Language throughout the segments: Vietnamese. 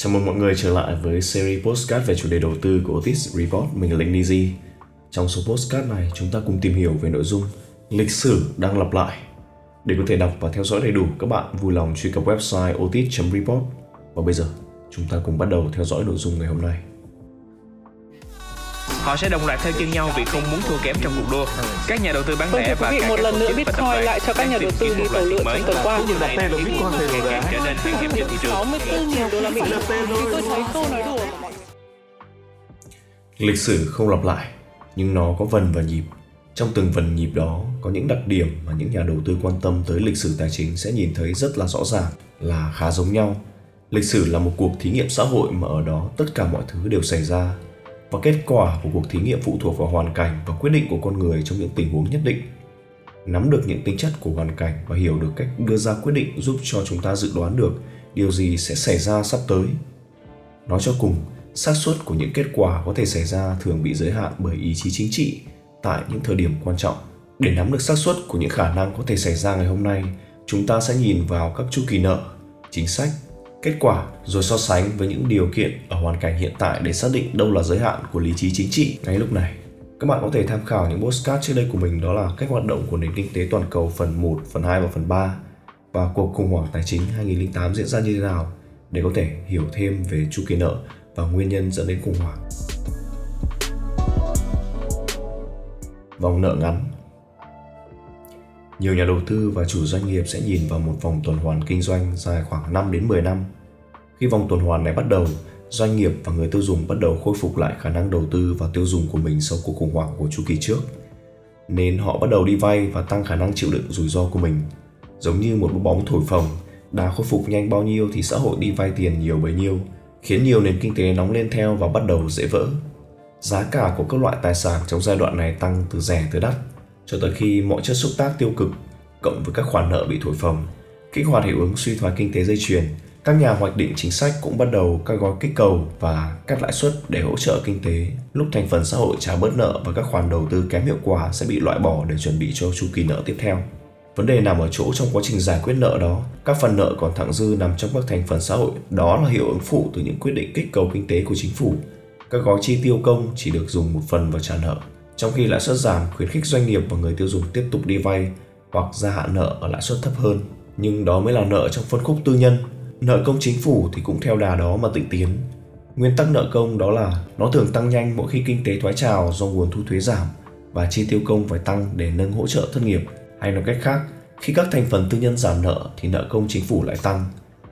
Chào mừng mọi người trở lại với series postcard về chủ đề đầu tư của Otis Report. Mình là Linh Nizi. Trong số postcard này, chúng ta cùng tìm hiểu về nội dung lịch sử đang lặp lại. Để có thể đọc và theo dõi đầy đủ, các bạn vui lòng truy cập website otis.report. Và bây giờ, chúng ta cùng bắt đầu theo dõi nội dung ngày hôm nay. Họ sẽ đồng loạt theo chân nhau vì không muốn thua kém trong cuộc đua. Các nhà đầu tư bán Vâng, lẻ và các một lần nữa Bitcoin lại cho các nhà đầu tư đi một tàu lượn mới. trong tuần qua. Điều này Đặt tên là Bitcoin thì giá. trở nên khan hiếm trên thị trường. 64.000 đô la Mỹ. Tôi thấy câu nói đùa của mọi Lịch sử không lặp lại, nhưng nó có vần và nhịp. Trong từng vần nhịp đó có những đặc điểm mà những nhà đầu tư quan tâm tới lịch sử tài chính sẽ nhìn thấy rất là rõ ràng là khá giống nhau. Lịch sử là một cuộc thí nghiệm xã hội mà ở đó tất cả mọi thứ đều xảy ra và kết quả của cuộc thí nghiệm phụ thuộc vào hoàn cảnh và quyết định của con người trong những tình huống nhất định. Nắm được những tính chất của hoàn cảnh và hiểu được cách đưa ra quyết định giúp cho chúng ta dự đoán được điều gì sẽ xảy ra sắp tới. Nói cho cùng, xác suất của những kết quả có thể xảy ra thường bị giới hạn bởi ý chí chính trị tại những thời điểm quan trọng. Để nắm được xác suất của những khả năng có thể xảy ra ngày hôm nay, chúng ta sẽ nhìn vào các chu kỳ nợ, chính sách, kết quả rồi so sánh với những điều kiện ở hoàn cảnh hiện tại để xác định đâu là giới hạn của lý trí chính trị ngay lúc này. Các bạn có thể tham khảo những postcard trước đây của mình đó là cách hoạt động của nền kinh tế toàn cầu phần 1, phần 2 và phần 3 và cuộc khủng hoảng tài chính 2008 diễn ra như thế nào để có thể hiểu thêm về chu kỳ nợ và nguyên nhân dẫn đến khủng hoảng. Vòng nợ ngắn nhiều nhà đầu tư và chủ doanh nghiệp sẽ nhìn vào một vòng tuần hoàn kinh doanh dài khoảng 5 đến 10 năm. Khi vòng tuần hoàn này bắt đầu, doanh nghiệp và người tiêu dùng bắt đầu khôi phục lại khả năng đầu tư và tiêu dùng của mình sau cuộc khủng hoảng của chu kỳ trước. Nên họ bắt đầu đi vay và tăng khả năng chịu đựng rủi ro của mình. Giống như một bong bóng thổi phồng, đà khôi phục nhanh bao nhiêu thì xã hội đi vay tiền nhiều bấy nhiêu, khiến nhiều nền kinh tế nóng lên theo và bắt đầu dễ vỡ. Giá cả của các loại tài sản trong giai đoạn này tăng từ rẻ tới đắt, cho tới khi mọi chất xúc tác tiêu cực cộng với các khoản nợ bị thổi phồng, kích hoạt hiệu ứng suy thoái kinh tế dây chuyền. Các nhà hoạch định chính sách cũng bắt đầu các gói kích cầu và cắt lãi suất để hỗ trợ kinh tế. Lúc thành phần xã hội trả bớt nợ và các khoản đầu tư kém hiệu quả sẽ bị loại bỏ để chuẩn bị cho chu kỳ nợ tiếp theo. Vấn đề nằm ở chỗ trong quá trình giải quyết nợ đó, các phần nợ còn thặng dư nằm trong các thành phần xã hội, đó là hiệu ứng phụ từ những quyết định kích cầu kinh tế của chính phủ. Các gói chi tiêu công chỉ được dùng một phần vào trả nợ, trong khi lãi suất giảm khuyến khích doanh nghiệp và người tiêu dùng tiếp tục đi vay hoặc gia hạn nợ ở lãi suất thấp hơn. Nhưng đó mới là nợ trong phân khúc tư nhân. Nợ công chính phủ thì cũng theo đà đó mà tịnh tiến. Nguyên tắc nợ công đó là nó thường tăng nhanh mỗi khi kinh tế thoái trào do nguồn thu thuế giảm và chi tiêu công phải tăng để nâng hỗ trợ thất nghiệp. Hay nói cách khác, khi các thành phần tư nhân giảm nợ thì nợ công chính phủ lại tăng.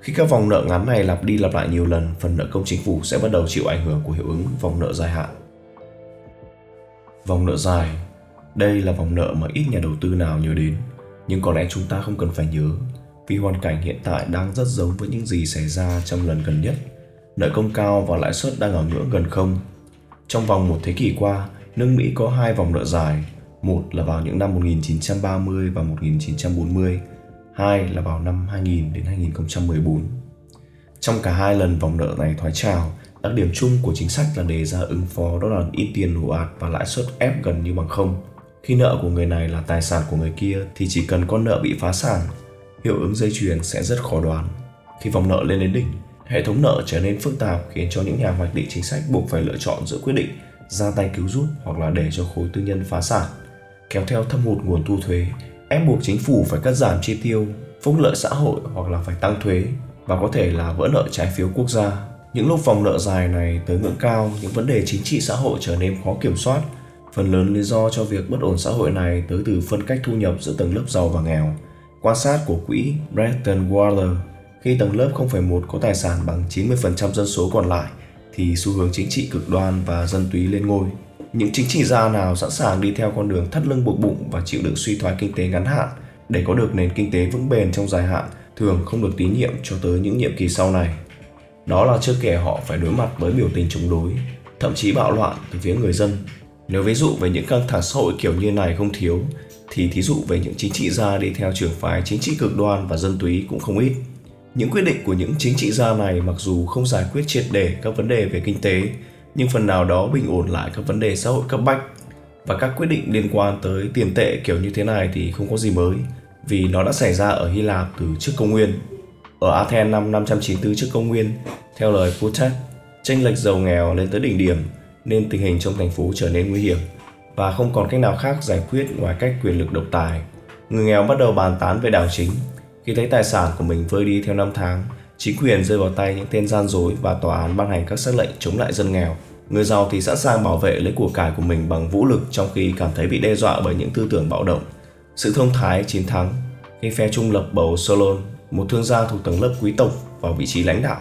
Khi các vòng nợ ngắn này lặp đi lặp lại nhiều lần, phần nợ công chính phủ sẽ bắt đầu chịu ảnh hưởng của hiệu ứng vòng nợ dài hạn. Vòng nợ dài Đây là vòng nợ mà ít nhà đầu tư nào nhớ đến, nhưng có lẽ chúng ta không cần phải nhớ vì hoàn cảnh hiện tại đang rất giống với những gì xảy ra trong lần gần nhất. Nợ công cao và lãi suất đang ở ngưỡng gần không. Trong vòng một thế kỷ qua, nước Mỹ có hai vòng nợ dài, một là vào những năm 1930 và 1940, hai là vào năm 2000 đến 2014. Trong cả hai lần vòng nợ này thoái trào, đặc điểm chung của chính sách là đề ra ứng phó đó là ít tiền ồ ạt và lãi suất ép gần như bằng không. Khi nợ của người này là tài sản của người kia thì chỉ cần con nợ bị phá sản, hiệu ứng dây chuyền sẽ rất khó đoán. Khi vòng nợ lên đến đỉnh, hệ thống nợ trở nên phức tạp khiến cho những nhà hoạch định chính sách buộc phải lựa chọn giữa quyết định ra tay cứu giúp hoặc là để cho khối tư nhân phá sản, kéo theo thâm hụt nguồn thu thuế, ép buộc chính phủ phải cắt giảm chi tiêu, phúc lợi xã hội hoặc là phải tăng thuế và có thể là vỡ nợ trái phiếu quốc gia. Những lúc vòng nợ dài này tới ngưỡng cao, những vấn đề chính trị xã hội trở nên khó kiểm soát. Phần lớn lý do cho việc bất ổn xã hội này tới từ phân cách thu nhập giữa tầng lớp giàu và nghèo. Quan sát của quỹ Bretton Waller, khi tầng lớp 0,1 có tài sản bằng 90% dân số còn lại, thì xu hướng chính trị cực đoan và dân túy lên ngôi. Những chính trị gia nào sẵn sàng đi theo con đường thắt lưng buộc bụng và chịu đựng suy thoái kinh tế ngắn hạn để có được nền kinh tế vững bền trong dài hạn thường không được tín nhiệm cho tới những nhiệm kỳ sau này. Đó là chưa kể họ phải đối mặt với biểu tình chống đối, thậm chí bạo loạn từ phía người dân. Nếu ví dụ về những căng thẳng xã hội kiểu như này không thiếu, thì thí dụ về những chính trị gia đi theo trường phái chính trị cực đoan và dân túy cũng không ít. Những quyết định của những chính trị gia này mặc dù không giải quyết triệt để các vấn đề về kinh tế, nhưng phần nào đó bình ổn lại các vấn đề xã hội cấp bách và các quyết định liên quan tới tiền tệ kiểu như thế này thì không có gì mới vì nó đã xảy ra ở Hy Lạp từ trước công nguyên. Ở Athens năm 594 trước công nguyên, theo lời Plutarch, chênh lệch giàu nghèo lên tới đỉnh điểm nên tình hình trong thành phố trở nên nguy hiểm và không còn cách nào khác giải quyết ngoài cách quyền lực độc tài. Người nghèo bắt đầu bàn tán về đảo chính. Khi thấy tài sản của mình vơi đi theo năm tháng, chính quyền rơi vào tay những tên gian dối và tòa án ban hành các sắc lệnh chống lại dân nghèo. Người giàu thì sẵn sàng bảo vệ lấy của cải của mình bằng vũ lực trong khi cảm thấy bị đe dọa bởi những tư tưởng bạo động. Sự thông thái chiến thắng khi phe trung lập bầu Solon, một thương gia thuộc tầng lớp quý tộc vào vị trí lãnh đạo.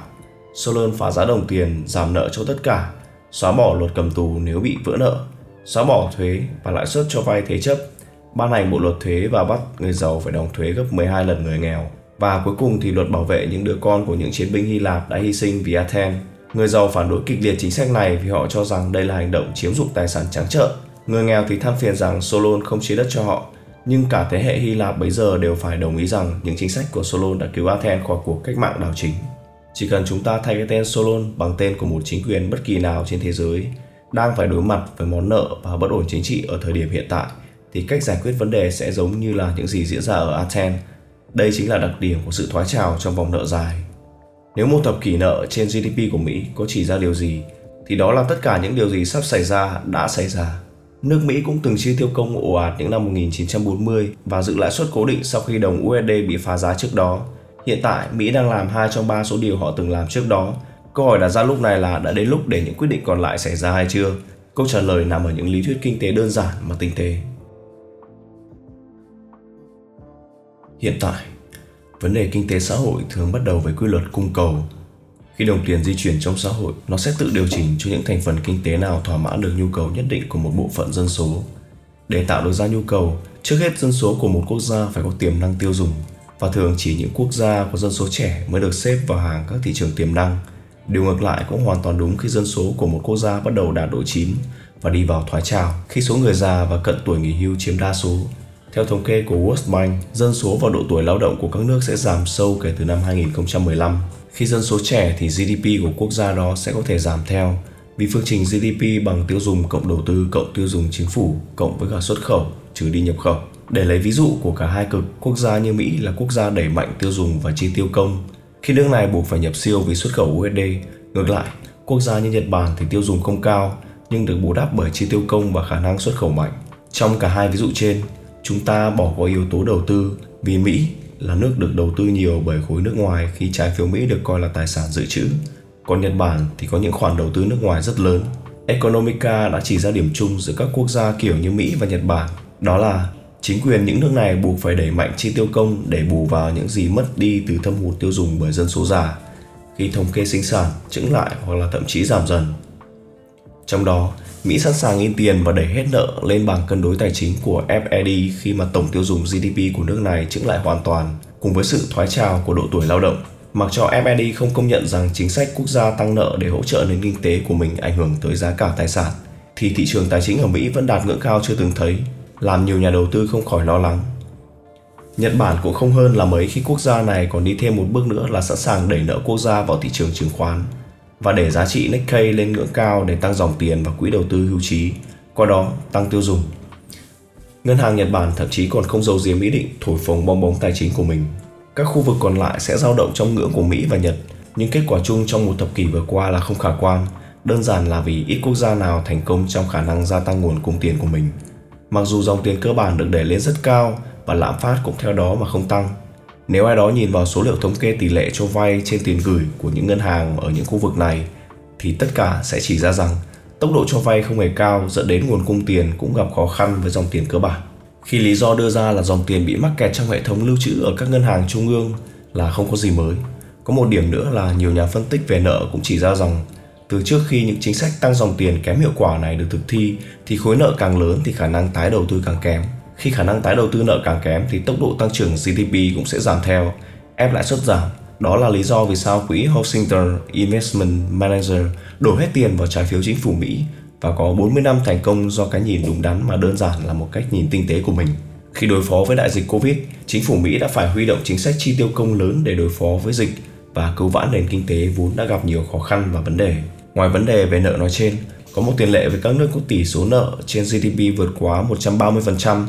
Solon phá giá đồng tiền, giảm nợ cho tất cả, xóa bỏ luật cầm tù nếu bị vỡ nợ, xóa bỏ thuế và lãi suất cho vay thế chấp, ban hành bộ luật thuế và bắt người giàu phải đóng thuế gấp 12 lần người nghèo. Và cuối cùng thì luật bảo vệ những đứa con của những chiến binh Hy Lạp đã hy sinh vì Athens. Người giàu phản đối kịch liệt chính sách này vì họ cho rằng đây là hành động chiếm dụng tài sản trắng trợn. Người nghèo thì than phiền rằng Solon không chia đất cho họ, nhưng cả thế hệ Hy Lạp bấy giờ đều phải đồng ý rằng những chính sách của Solon đã cứu Athens khỏi cuộc cách mạng đảo chính. Chỉ cần chúng ta thay cái tên Solon bằng tên của một chính quyền bất kỳ nào trên thế giới đang phải đối mặt với món nợ và bất ổn chính trị ở thời điểm hiện tại, thì cách giải quyết vấn đề sẽ giống như là những gì diễn ra ở Athens. Đây chính là đặc điểm của sự thoái trào trong vòng nợ dài. Nếu một thập kỷ nợ trên GDP của Mỹ có chỉ ra điều gì, thì đó là tất cả những điều gì sắp xảy ra đã xảy ra. Nước Mỹ cũng từng chi tiêu công ồ ạt những năm 1940 và giữ lãi suất cố định sau khi đồng USD bị phá giá trước đó. Hiện tại, Mỹ đang làm hai trong ba số điều họ từng làm trước đó. Câu hỏi đặt ra lúc này là đã đến lúc để những quyết định còn lại xảy ra hay chưa? Câu trả lời nằm ở những lý thuyết kinh tế đơn giản mà tinh tế. Hiện tại, vấn đề kinh tế xã hội thường bắt đầu với quy luật cung cầu. Khi đồng tiền di chuyển trong xã hội, nó sẽ tự điều chỉnh cho những thành phần kinh tế nào thỏa mãn được nhu cầu nhất định của một bộ phận dân số. Để tạo được ra nhu cầu, trước hết dân số của một quốc gia phải có tiềm năng tiêu dùng và thường chỉ những quốc gia có dân số trẻ mới được xếp vào hàng các thị trường tiềm năng. Điều ngược lại cũng hoàn toàn đúng khi dân số của một quốc gia bắt đầu đạt độ chín và đi vào thoái trào khi số người già và cận tuổi nghỉ hưu chiếm đa số theo thống kê của World Bank, dân số và độ tuổi lao động của các nước sẽ giảm sâu kể từ năm 2015. Khi dân số trẻ thì GDP của quốc gia đó sẽ có thể giảm theo vì phương trình GDP bằng tiêu dùng cộng đầu tư cộng tiêu dùng chính phủ cộng với cả xuất khẩu trừ đi nhập khẩu. Để lấy ví dụ của cả hai cực, quốc gia như Mỹ là quốc gia đẩy mạnh tiêu dùng và chi tiêu công. Khi nước này buộc phải nhập siêu vì xuất khẩu USD, ngược lại, quốc gia như Nhật Bản thì tiêu dùng không cao nhưng được bù đắp bởi chi tiêu công và khả năng xuất khẩu mạnh. Trong cả hai ví dụ trên, chúng ta bỏ qua yếu tố đầu tư vì Mỹ là nước được đầu tư nhiều bởi khối nước ngoài khi trái phiếu Mỹ được coi là tài sản dự trữ. Còn Nhật Bản thì có những khoản đầu tư nước ngoài rất lớn. Economica đã chỉ ra điểm chung giữa các quốc gia kiểu như Mỹ và Nhật Bản. Đó là chính quyền những nước này buộc phải đẩy mạnh chi tiêu công để bù vào những gì mất đi từ thâm hụt tiêu dùng bởi dân số già khi thống kê sinh sản chững lại hoặc là thậm chí giảm dần. Trong đó, Mỹ sẵn sàng in tiền và đẩy hết nợ lên bảng cân đối tài chính của FED khi mà tổng tiêu dùng GDP của nước này chững lại hoàn toàn, cùng với sự thoái trào của độ tuổi lao động. Mặc cho FED không công nhận rằng chính sách quốc gia tăng nợ để hỗ trợ nền kinh tế của mình ảnh hưởng tới giá cả tài sản, thì thị trường tài chính ở Mỹ vẫn đạt ngưỡng cao chưa từng thấy, làm nhiều nhà đầu tư không khỏi lo lắng. Nhật Bản cũng không hơn là mấy khi quốc gia này còn đi thêm một bước nữa là sẵn sàng đẩy nợ quốc gia vào thị trường chứng khoán và để giá trị Nikkei lên ngưỡng cao để tăng dòng tiền và quỹ đầu tư hưu trí, qua đó tăng tiêu dùng. Ngân hàng Nhật Bản thậm chí còn không giấu giếm ý định thổi phồng bong bóng tài chính của mình. Các khu vực còn lại sẽ dao động trong ngưỡng của Mỹ và Nhật, nhưng kết quả chung trong một thập kỷ vừa qua là không khả quan, đơn giản là vì ít quốc gia nào thành công trong khả năng gia tăng nguồn cung tiền của mình. Mặc dù dòng tiền cơ bản được đẩy lên rất cao và lạm phát cũng theo đó mà không tăng, nếu ai đó nhìn vào số liệu thống kê tỷ lệ cho vay trên tiền gửi của những ngân hàng ở những khu vực này, thì tất cả sẽ chỉ ra rằng tốc độ cho vay không hề cao dẫn đến nguồn cung tiền cũng gặp khó khăn với dòng tiền cơ bản. Khi lý do đưa ra là dòng tiền bị mắc kẹt trong hệ thống lưu trữ ở các ngân hàng trung ương là không có gì mới. Có một điểm nữa là nhiều nhà phân tích về nợ cũng chỉ ra rằng từ trước khi những chính sách tăng dòng tiền kém hiệu quả này được thực thi, thì khối nợ càng lớn thì khả năng tái đầu tư càng kém. Khi khả năng tái đầu tư nợ càng kém thì tốc độ tăng trưởng GDP cũng sẽ giảm theo, ép lãi suất giảm. Đó là lý do vì sao quỹ Housington Investment Manager đổ hết tiền vào trái phiếu chính phủ Mỹ và có 40 năm thành công do cái nhìn đúng đắn mà đơn giản là một cách nhìn tinh tế của mình. Khi đối phó với đại dịch Covid, chính phủ Mỹ đã phải huy động chính sách chi tiêu công lớn để đối phó với dịch và cứu vãn nền kinh tế vốn đã gặp nhiều khó khăn và vấn đề. Ngoài vấn đề về nợ nói trên, có một tiền lệ với các nước có tỷ số nợ trên GDP vượt quá 130%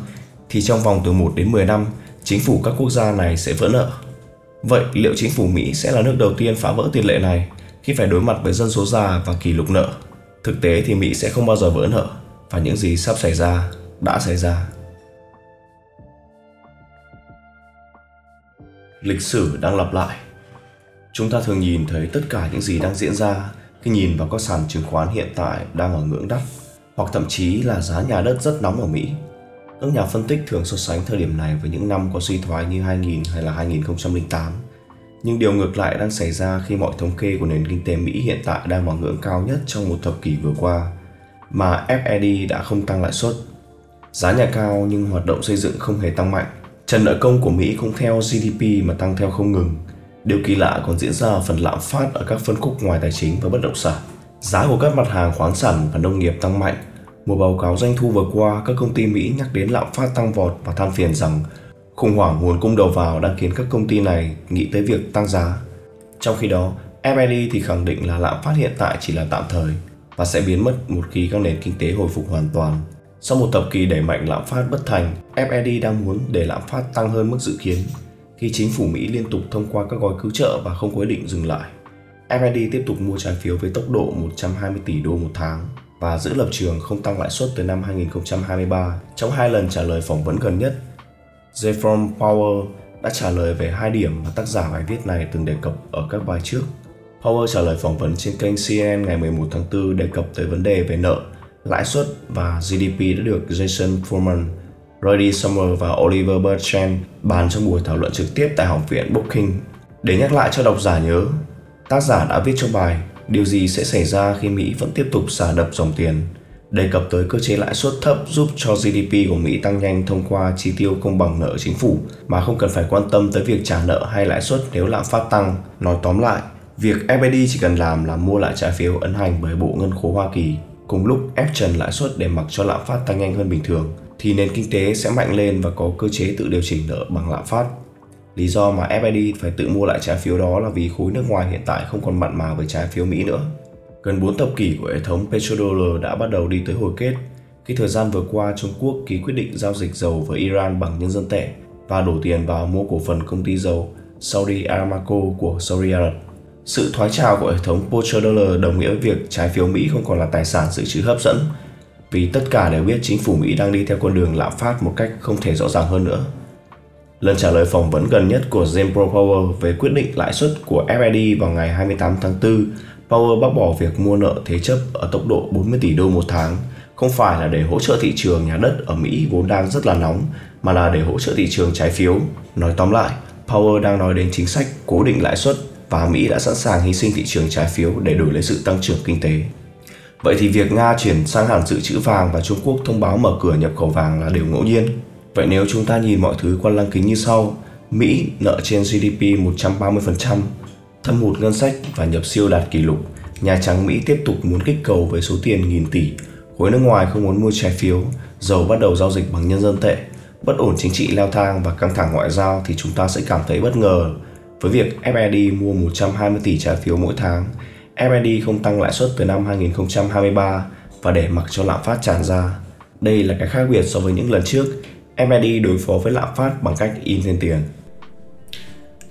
thì trong vòng từ 1 đến 10 năm, chính phủ các quốc gia này sẽ vỡ nợ. Vậy liệu chính phủ Mỹ sẽ là nước đầu tiên phá vỡ tiền lệ này khi phải đối mặt với dân số già và kỷ lục nợ? Thực tế thì Mỹ sẽ không bao giờ vỡ nợ và những gì sắp xảy ra đã xảy ra. Lịch sử đang lặp lại. Chúng ta thường nhìn thấy tất cả những gì đang diễn ra khi nhìn vào các sàn chứng khoán hiện tại đang ở ngưỡng đắt hoặc thậm chí là giá nhà đất rất nóng ở Mỹ. Các nhà phân tích thường so sánh thời điểm này với những năm có suy thoái như 2000 hay là 2008. Nhưng điều ngược lại đang xảy ra khi mọi thống kê của nền kinh tế Mỹ hiện tại đang ở ngưỡng cao nhất trong một thập kỷ vừa qua, mà Fed đã không tăng lãi suất. Giá nhà cao nhưng hoạt động xây dựng không hề tăng mạnh. Trần nợ công của Mỹ cũng theo GDP mà tăng theo không ngừng. Điều kỳ lạ còn diễn ra ở phần lạm phát ở các phân khúc ngoài tài chính và bất động sản. Giá của các mặt hàng khoáng sản và nông nghiệp tăng mạnh. Một báo cáo doanh thu vừa qua, các công ty Mỹ nhắc đến lạm phát tăng vọt và than phiền rằng khủng hoảng nguồn cung đầu vào đã khiến các công ty này nghĩ tới việc tăng giá. Trong khi đó, FED thì khẳng định là lạm phát hiện tại chỉ là tạm thời và sẽ biến mất một khi các nền kinh tế hồi phục hoàn toàn. Sau một thập kỷ đẩy mạnh lạm phát bất thành, FED đang muốn để lạm phát tăng hơn mức dự kiến khi chính phủ Mỹ liên tục thông qua các gói cứu trợ và không có ý định dừng lại. FED tiếp tục mua trái phiếu với tốc độ 120 tỷ đô một tháng và giữ lập trường không tăng lãi suất từ năm 2023. Trong hai lần trả lời phỏng vấn gần nhất, Jerome Powell đã trả lời về hai điểm mà tác giả bài viết này từng đề cập ở các bài trước. Powell trả lời phỏng vấn trên kênh CNN ngày 11 tháng 4 đề cập tới vấn đề về nợ, lãi suất và GDP đã được Jason Furman, Brady Summer và Oliver Bertrand bàn trong buổi thảo luận trực tiếp tại Học viện Brookings. Để nhắc lại cho độc giả nhớ, tác giả đã viết trong bài điều gì sẽ xảy ra khi Mỹ vẫn tiếp tục xả đập dòng tiền, đề cập tới cơ chế lãi suất thấp giúp cho GDP của Mỹ tăng nhanh thông qua chi tiêu công bằng nợ chính phủ mà không cần phải quan tâm tới việc trả nợ hay lãi suất nếu lạm phát tăng. Nói tóm lại, việc FED chỉ cần làm là mua lại trái phiếu ấn hành bởi Bộ Ngân khố Hoa Kỳ, cùng lúc ép trần lãi suất để mặc cho lạm phát tăng nhanh hơn bình thường, thì nền kinh tế sẽ mạnh lên và có cơ chế tự điều chỉnh nợ bằng lạm phát. Lý do mà FID phải tự mua lại trái phiếu đó là vì khối nước ngoài hiện tại không còn mặn mà với trái phiếu Mỹ nữa. Gần 4 thập kỷ của hệ thống petrodollar đã bắt đầu đi tới hồi kết khi thời gian vừa qua, Trung Quốc ký quyết định giao dịch dầu với Iran bằng nhân dân tệ và đổ tiền vào mua cổ phần công ty dầu Saudi Aramco của Saudi Arab. Sự thoái trào của hệ thống petrodollar đồng nghĩa với việc trái phiếu Mỹ không còn là tài sản dự trữ hấp dẫn, vì tất cả đều biết chính phủ Mỹ đang đi theo con đường lạm phát một cách không thể rõ ràng hơn nữa. Lần trả lời phỏng vấn gần nhất của James Power về quyết định lãi suất của FED vào ngày 28 tháng 4, Power bác bỏ việc mua nợ thế chấp ở tốc độ 40 tỷ đô một tháng không phải là để hỗ trợ thị trường nhà đất ở Mỹ vốn đang rất là nóng, mà là để hỗ trợ thị trường trái phiếu. Nói tóm lại, Power đang nói đến chính sách cố định lãi suất và Mỹ đã sẵn sàng hy sinh thị trường trái phiếu để đổi lấy sự tăng trưởng kinh tế. Vậy thì việc Nga chuyển sang hẳn dự trữ vàng và Trung Quốc thông báo mở cửa nhập khẩu vàng là điều ngẫu nhiên. Vậy nếu chúng ta nhìn mọi thứ qua lăng kính như sau, Mỹ nợ trên GDP 130%, thâm hụt ngân sách và nhập siêu đạt kỷ lục, Nhà Trắng Mỹ tiếp tục muốn kích cầu với số tiền nghìn tỷ, khối nước ngoài không muốn mua trái phiếu, dầu bắt đầu giao dịch bằng nhân dân tệ, bất ổn chính trị leo thang và căng thẳng ngoại giao thì chúng ta sẽ cảm thấy bất ngờ. Với việc FED mua 120 tỷ trái phiếu mỗi tháng, FED không tăng lãi suất từ năm 2023 và để mặc cho lạm phát tràn ra. Đây là cái khác biệt so với những lần trước, FED đối phó với lạm phát bằng cách in thêm tiền.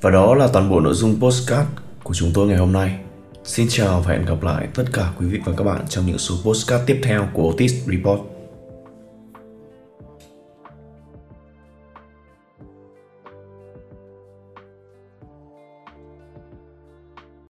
Và đó là toàn bộ nội dung postcard của chúng tôi ngày hôm nay. Xin chào và hẹn gặp lại tất cả quý vị và các bạn trong những số postcard tiếp theo của Otis Report.